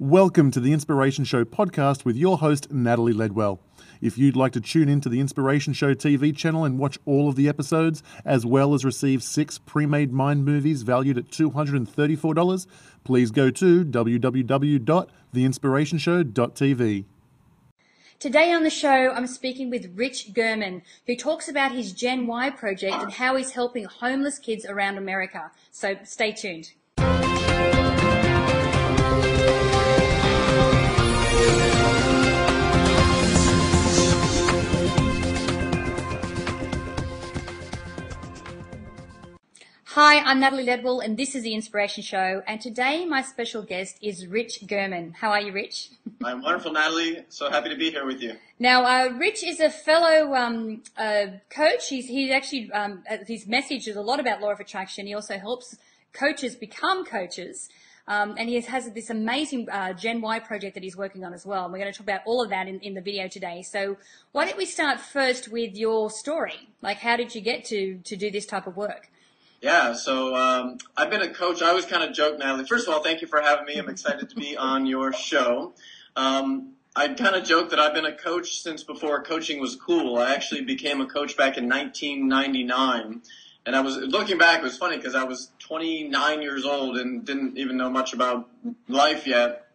Welcome to the Inspiration Show podcast with your host, Natalie Ledwell. If you'd like to tune in to the Inspiration Show TV channel and watch all of the episodes, as well as receive six pre made mind movies valued at $234, please go to www.theinspirationshow.tv. Today on the show, I'm speaking with Rich German, who talks about his Gen Why project and how he's helping homeless kids around America. So stay tuned. Hi, I'm Natalie Ledwell, and this is the Inspiration Show. And today, my special guest is Rich German. How are you, Rich? I'm wonderful, Natalie. So happy to be here with you. Now, uh, Rich is a fellow um, uh, coach. He's, he's actually um, uh, his message is a lot about law of attraction. He also helps coaches become coaches. Um, and he has, this amazing uh, Gen Why project that he's working on as well. And we're going to talk about all of that in, in the video today. So why don't we start first with your story? Like, how did you get to to do this type of work? Yeah, so um, I've been a coach. I always kind of joke, Natalie. First of all, thank you for having me. I'm excited to be on your show. Um, I kind of joke that I've been a coach since before coaching was cool. I actually became a coach back in 1999. And I was looking back, it was funny because I was 29 years old and didn't even know much about life yet.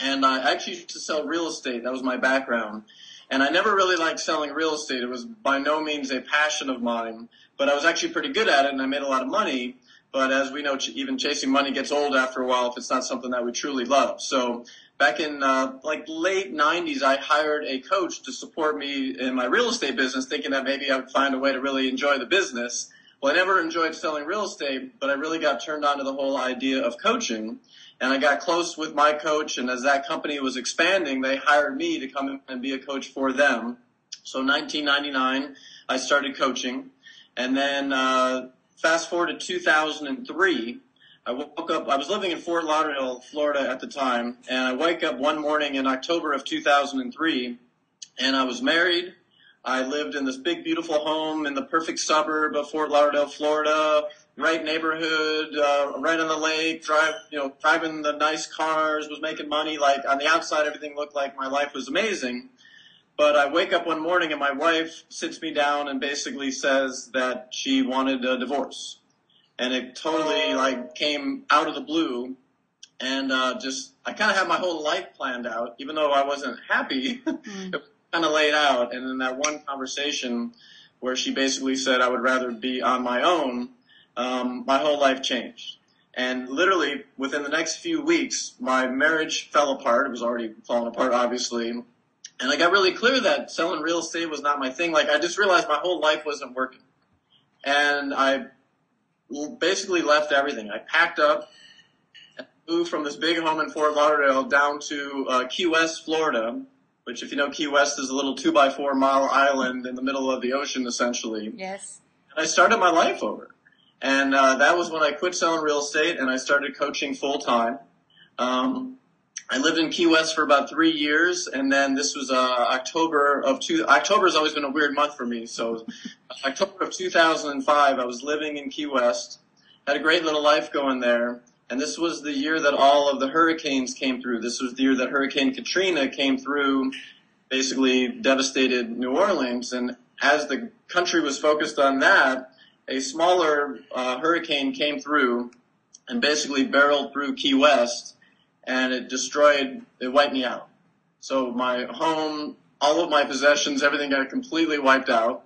And I actually used to sell real estate. That was my background. And I never really liked selling real estate. It was by no means a passion of mine but I was actually pretty good at it and I made a lot of money. But as we know, even chasing money gets old after a while if it's not something that we truly love. So back in uh, like late 90s, I hired a coach to support me in my real estate business, thinking that maybe I would find a way to really enjoy the business. Well, I never enjoyed selling real estate, but I really got turned on to the whole idea of coaching. And I got close with my coach, and as that company was expanding, they hired me to come and be a coach for them. So 1999, I started coaching. And then uh, fast forward to 2003, I woke up. I was living in Fort Lauderdale, Florida at the time, and I wake up one morning in October of 2003, and I was married. I lived in this big, beautiful home in the perfect suburb of Fort Lauderdale, Florida. Right neighborhood, uh, right on the lake. Drive, you know, driving the nice cars. Was making money. Like on the outside, everything looked like my life was amazing. But I wake up one morning and my wife sits me down and basically says that she wanted a divorce. And it totally like came out of the blue. And uh, just, I kind of had my whole life planned out, even though I wasn't happy. Mm. was kind of laid out. And in that one conversation where she basically said I would rather be on my own, um, my whole life changed. And literally within the next few weeks, my marriage fell apart. It was already falling apart, obviously. And I got really clear that selling real estate was not my thing. Like I just realized my whole life wasn't working. And I basically left everything. I packed up and moved from this big home in Fort Lauderdale down to uh, Key West, Florida, which if you know Key West is a little two by four mile island in the middle of the ocean essentially. Yes. And I started my life over. And uh, that was when I quit selling real estate and I started coaching full time. Um, I lived in Key West for about three years, and then this was uh, October of two. October has always been a weird month for me. So, October of 2005, I was living in Key West, had a great little life going there, and this was the year that all of the hurricanes came through. This was the year that Hurricane Katrina came through, basically devastated New Orleans, and as the country was focused on that, a smaller uh, hurricane came through and basically barreled through Key West and it destroyed, it wiped me out. So my home, all of my possessions, everything got completely wiped out.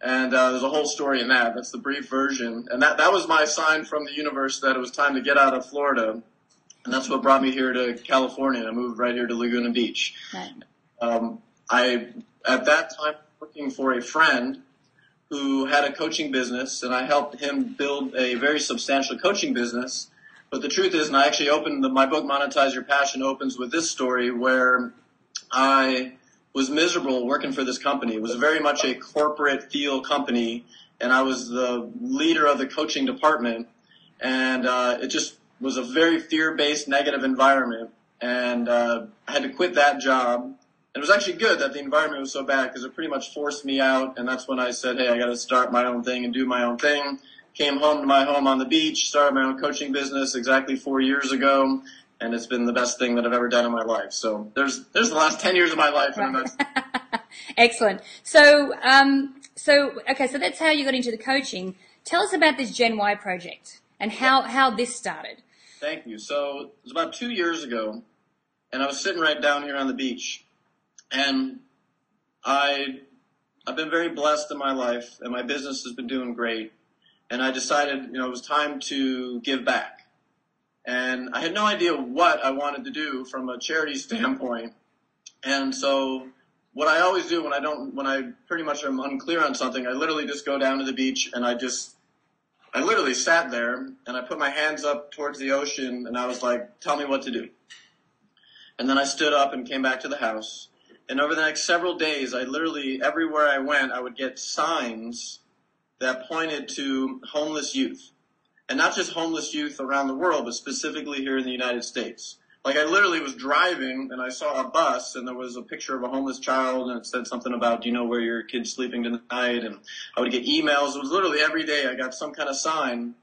And uh, there's a whole story in that. That's the brief version. And that, that was my sign from the universe that it was time to get out of Florida. And that's what brought me here to California. I moved right here to Laguna Beach. Right. Um, I, at that time, working for a friend who had a coaching business, and I helped him build a very substantial coaching business. But the truth is, and I actually opened the, my book, Monetize Your Passion, opens with this story where I was miserable working for this company. It was very much a corporate feel company, and I was the leader of the coaching department, and uh, it just was a very fear-based, negative environment, and uh, I had to quit that job. And it was actually good that the environment was so bad because it pretty much forced me out, and that's when I said, "Hey, I got to start my own thing and do my own thing." came home to my home on the beach, started my own coaching business exactly four years ago, and it's been the best thing that I've ever done in my life. So there's there's the last ten years of my life, and Excellent. So, um, so okay, so that's how you got into the coaching. Tell us about this Gen Why project and how how this started. Thank you. So it was about two years ago, and I was sitting right down here on the beach, and I I've been very blessed in my life, and my business has been doing great. And I decided, you know, it was time to give back. And I had no idea what I wanted to do from a charity standpoint. And so what I always do when I don't, when I pretty much am unclear on something, I literally just go down to the beach and I just, I literally sat there and I put my hands up towards the ocean and I was like, tell me what to do. And then I stood up and came back to the house and over the next several days, I literally, everywhere I went, I would get signs that pointed to homeless youth. And not just homeless youth around the world, but specifically here in the United States. Like I literally was driving and I saw a bus and there was a picture of a homeless child and it said something about, do you know where your kid's sleeping tonight? And I would get emails. It was literally every day I got some kind of sign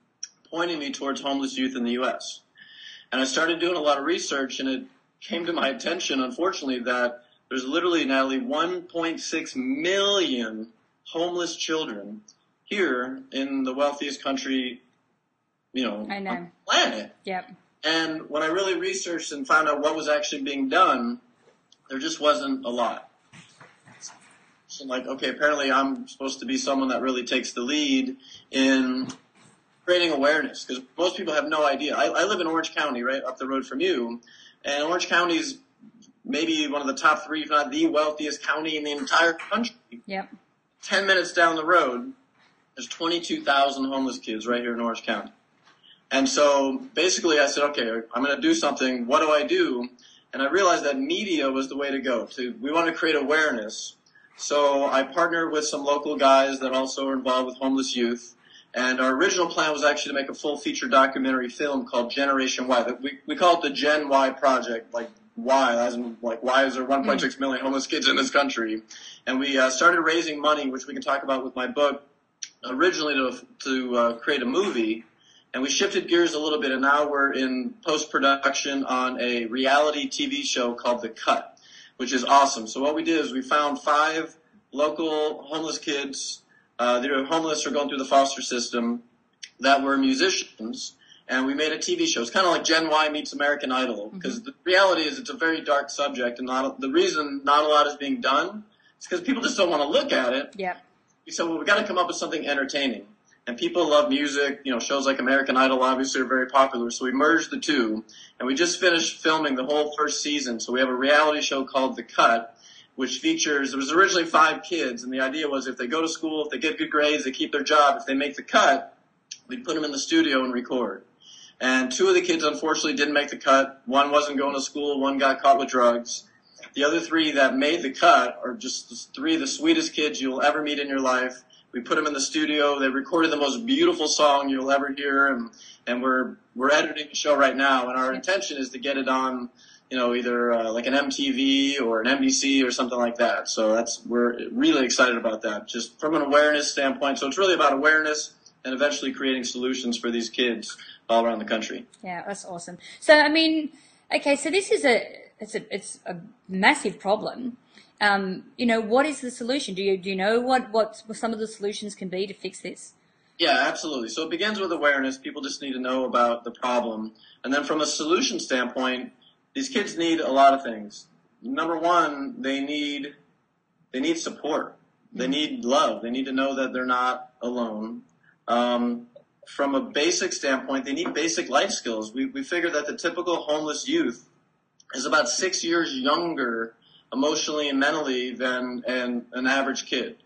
pointing me towards homeless youth in the U.S. And I started doing a lot of research and it came to my attention, unfortunately, that there's literally, Natalie, 1.6 million homeless children here in the wealthiest country, you know, I know. on the planet. Yep. And when I really researched and found out what was actually being done, there just wasn't a lot. So I'm like, okay, apparently I'm supposed to be someone that really takes the lead in creating awareness because most people have no idea. I, I live in Orange County, right up the road from you, and Orange County's maybe one of the top three, if not the wealthiest county in the entire country. Yep. 10 minutes down the road, there's 22,000 homeless kids right here in Orange County. And so basically I said, okay, I'm going to do something. What do I do? And I realized that media was the way to go. To, we want to create awareness. So I partnered with some local guys that also are involved with homeless youth. And our original plan was actually to make a full feature documentary film called Generation Why. We, we call it the Gen Why Project, like why, as in, like, why is there 1.6 million homeless kids in this country? And we uh, started raising money, which we can talk about with my book, originally to, to uh, create a movie. And we shifted gears a little bit, and now we're in post production on a reality TV show called The Cut, which is awesome. So what we did is we found five local homeless kids, uh, that are homeless or going through the foster system, that were musicians and we made a TV show. It's kind of like Gen Why meets American Idol because mm-hmm. the reality is it's a very dark subject, and not the reason not a lot is being done is because people just don't want to look at it. Yeah. We said, well, we got to come up with something entertaining, and people love music. You know, shows like American Idol obviously are very popular, so we merged the two, and we just finished filming the whole first season. So we have a reality show called The Cut. Which features, it was originally five kids, and the idea was if they go to school, if they get good grades, they keep their job, if they make the cut, we'd put them in the studio and record. And two of the kids unfortunately didn't make the cut. One wasn't going to school. One got caught with drugs. The other three that made the cut are just three of the sweetest kids you'll ever meet in your life. We put them in the studio. They recorded the most beautiful song you'll ever hear, and and we're we're editing the show right now. And our intention is to get it on, you know, either uh, like an MTV or an NBC or something like that. So that's we're really excited about that, just from an awareness standpoint. So it's really about awareness and eventually creating solutions for these kids all around the country. Yeah, that's awesome. So, I mean, okay, so this is a it's a it's a massive problem. Um, you know, what is the solution? Do you do you know what what some of the solutions can be to fix this? Yeah, absolutely. So it begins with awareness. People just need to know about the problem, and then from a solution standpoint, these kids need a lot of things. Number one, they need they need support. They mm-hmm. need love. They need to know that they're not alone. Um, from a basic standpoint, they need basic life skills. We, we figure that the typical homeless youth is about six years younger emotionally and mentally than an, an average kid.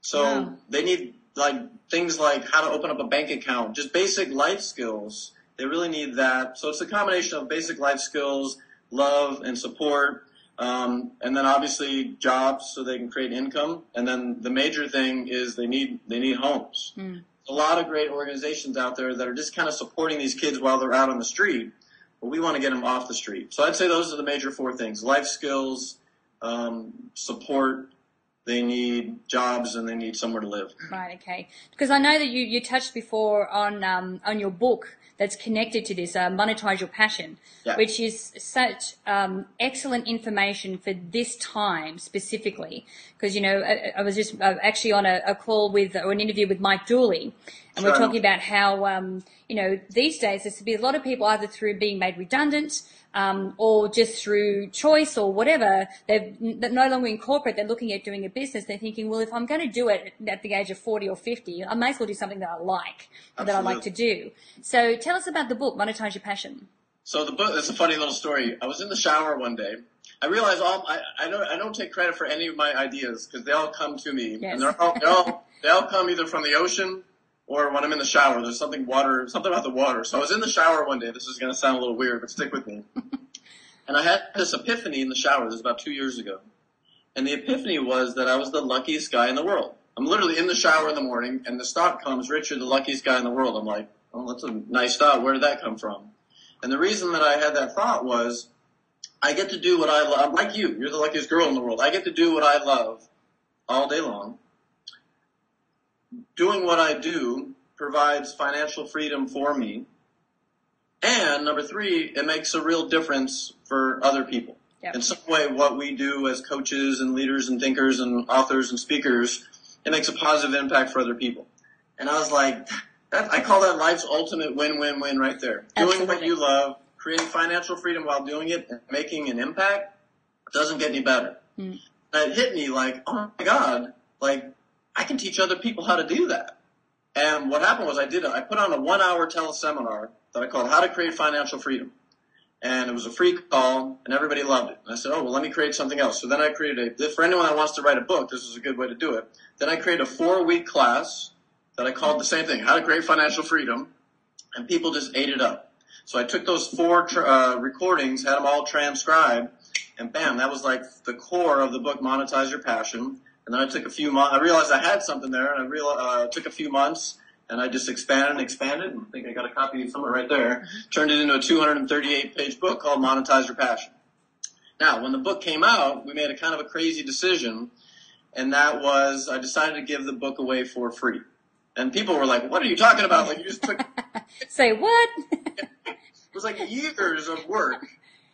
So yeah. they need like things like how to open up a bank account, just basic life skills. They really need that. So it's a combination of basic life skills, love and support, um, and then obviously jobs so they can create income. And then the major thing is they need they need homes. Mm a lot of great organizations out there that are just kind of supporting these kids while they're out on the street. But we want to get them off the street. So I'd say those are the major four things: life skills, um, support. They need jobs and they need somewhere to live. Right. Okay. Because I know that you, you touched before on um, on your book that's connected to this, uh, monetize your passion, Yeah. which is such um, excellent information for this time specifically. Because you know, I, I was just uh, actually on a, a call with or an interview with Mike Dooley, and we're talking about how um, you know these days there's to be a lot of people either through being made redundant um, or just through choice or whatever. They're they're no longer in corporate. They're looking at doing a business. They're thinking, well, if I'm going to do it at the age of 40 or 50, I may as well do something that I like that I like to do. So tell us about the book, Monetize Your Passion. So the book, it's a funny little story. I was in the shower one day. I realized all, I, I don't, I don't take credit for any of my ideas because they all come to me. Yes. And they're all, they're all, they all come either from the ocean or when I'm in the shower. There's something water, something about the water. So I was in the shower one day. This is going to sound a little weird, but stick with me. and I had this epiphany in the shower. This was about two years ago. And the epiphany was that I was the luckiest guy in the world. I'm literally in the shower in the morning and the thought comes, Richard, the luckiest guy in the world. I'm like, oh, that's a nice thought. Where did that come from? And the reason that I had that thought was I get to do what I love. Like you, you're the luckiest girl in the world. I get to do what I love all day long. Doing what I do provides financial freedom for me. And number three, it makes a real difference for other people. Yep. In some way, what we do as coaches and leaders and thinkers and authors and speakers, it makes a positive impact for other people. And I was like, that, I call that life's ultimate win-win-win right there. Doing what you love, creating financial freedom while doing it and making an impact doesn't get any better. Mm. And it hit me like, oh my God, like I can teach other people how to do that. And what happened was I did, I put on a one hour teleseminar that I called How to Create Financial Freedom. And it was a free call and everybody loved it. And I said, oh, well, let me create something else. So then I created a, for anyone that wants to write a book, this is a good way to do it. Then I created a four week class that I called the same thing, How to Create Financial Freedom. And people just ate it up. So I took those four uh, recordings, had them all transcribed, and bam, that was like the core of the book, Monetize Your Passion. And then I took a few months, I realized I had something there, and I real uh, took a few months, and I just expanded and expanded. And I think I got a copy of somewhere right there. Turned it into a 238 page book called Monetize Your Passion. Now, when the book came out, we made a kind of a crazy decision, and that was I decided to give the book away for free. And people were like, "What are you talking about? Like you just took Say what? it was like years of work.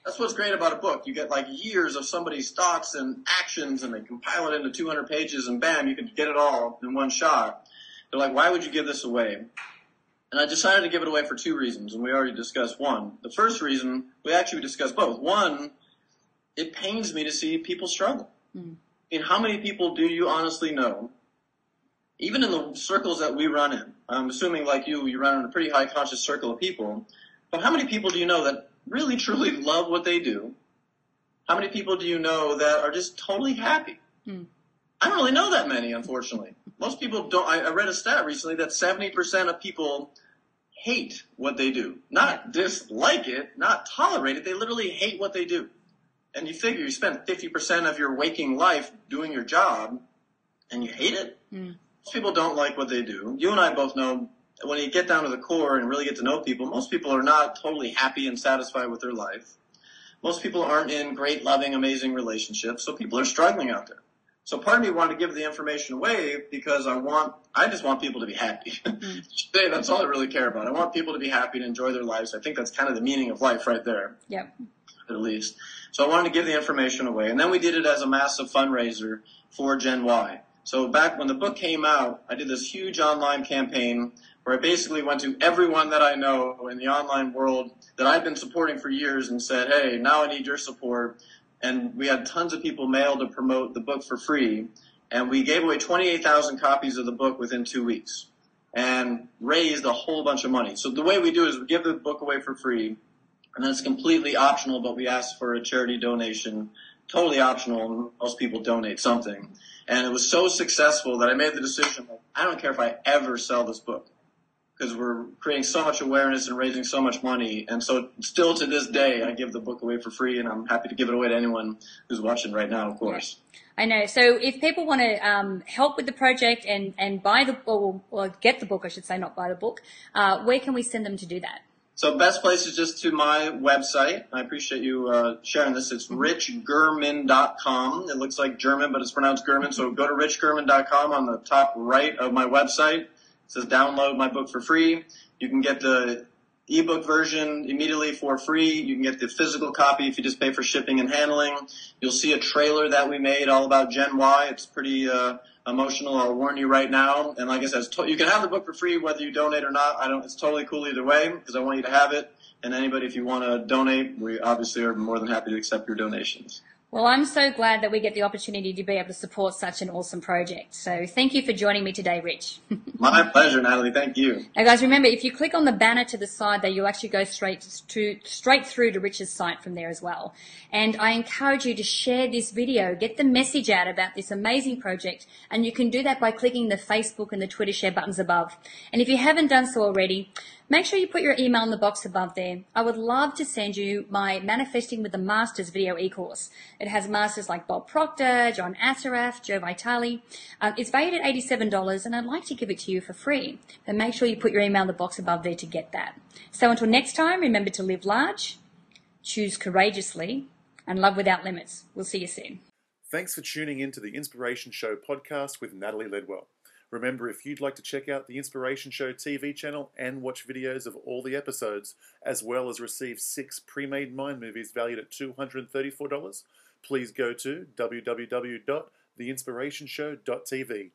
That's what's great about a book. You get like years of somebody's thoughts and actions, and they compile it into 200 pages, and bam, you can get it all in one shot. They're like, why would you give this away? And I decided to give it away for two reasons, and we already discussed one. The first reason, we actually discussed both. One, it pains me to see people struggle. Mm. I mean, how many people do you honestly know, even in the circles that we run in? I'm assuming, like you, you run in a pretty high conscious circle of people. But how many people do you know that really truly love what they do? How many people do you know that are just totally happy? Hmm. I don't really know that many, unfortunately. Most people don't. I, I read a stat recently that 70% of people hate what they do. Not dislike it, not tolerate it. They literally hate what they do. And you figure you spend 50% of your waking life doing your job and you hate it. Hmm. Most people don't like what they do. You and I both know when you get down to the core and really get to know people, most people are not totally happy and satisfied with their life. Most people aren't in great, loving, amazing relationships, so people are struggling out there. So part of me wanted to give the information away because I want, I just want people to be happy. Today, that's all I really care about. I want people to be happy and enjoy their lives. I think that's kind of the meaning of life right there Yep. at least. So I wanted to give the information away. And then we did it as a massive fundraiser for Gen Why. So back when the book came out, I did this huge online campaign where I basically went to everyone that I know in the online world that I've been supporting for years and said, hey, now I need your support. And we had tons of people mail to promote the book for free. And we gave away 28,000 copies of the book within two weeks and raised a whole bunch of money. So the way we do is we give the book away for free and then it's completely optional, but we ask for a charity donation, totally optional, most people donate something. And it was so successful that I made the decision, like, I don't care if I ever sell this book. Because we're creating so much awareness and raising so much money. And so still to this day, I give the book away for free and I'm happy to give it away to anyone who's watching right now, of course. I know. So if people want to um, help with the project and, and buy the or, or get the book, I should say, not buy the book, uh, where can we send them to do that? So best place is just to my website. I appreciate you uh, sharing this. It's richgerman.com. It looks like German, but it's pronounced German. So go to richgerman.com on the top right of my website. Says download my book for free. You can get the ebook version immediately for free. You can get the physical copy if you just pay for shipping and handling. You'll see a trailer that we made all about Gen Why. It's pretty uh, emotional. I'll warn you right now. And like I said, to- you can have the book for free whether you donate or not. I don't. It's totally cool either way because I want you to have it. And anybody, if you want to donate, we obviously are more than happy to accept your donations. Well, I'm so glad that we get the opportunity to be able to support such an awesome project. So thank you for joining me today, Rich. My pleasure, Natalie. Thank you. Now, guys, remember if you click on the banner to the side there, you'll actually go straight to straight through to Rich's site from there as well. And I encourage you to share this video, get the message out about this amazing project, and you can do that by clicking the Facebook and the Twitter share buttons above. And if you haven't done so already, Make sure you put your email in the box above there. I would love to send you my Manifesting with the Masters video e-course. It has masters like Bob Proctor, John Assaraf, Joe Vitale. Uh, it's valued at $87 and I'd like to give it to you for free. But make sure you put your email in the box above there to get that. So until next time, remember to live large, choose courageously, and love without limits. We'll see you soon. Thanks for tuning in to the Inspiration Show podcast with Natalie Ledwell. Remember, if you'd like to check out the Inspiration Show TV channel and watch videos of all the episodes, as well as receive six pre made mind movies valued at $234, please go to www.theinspirationshow.tv.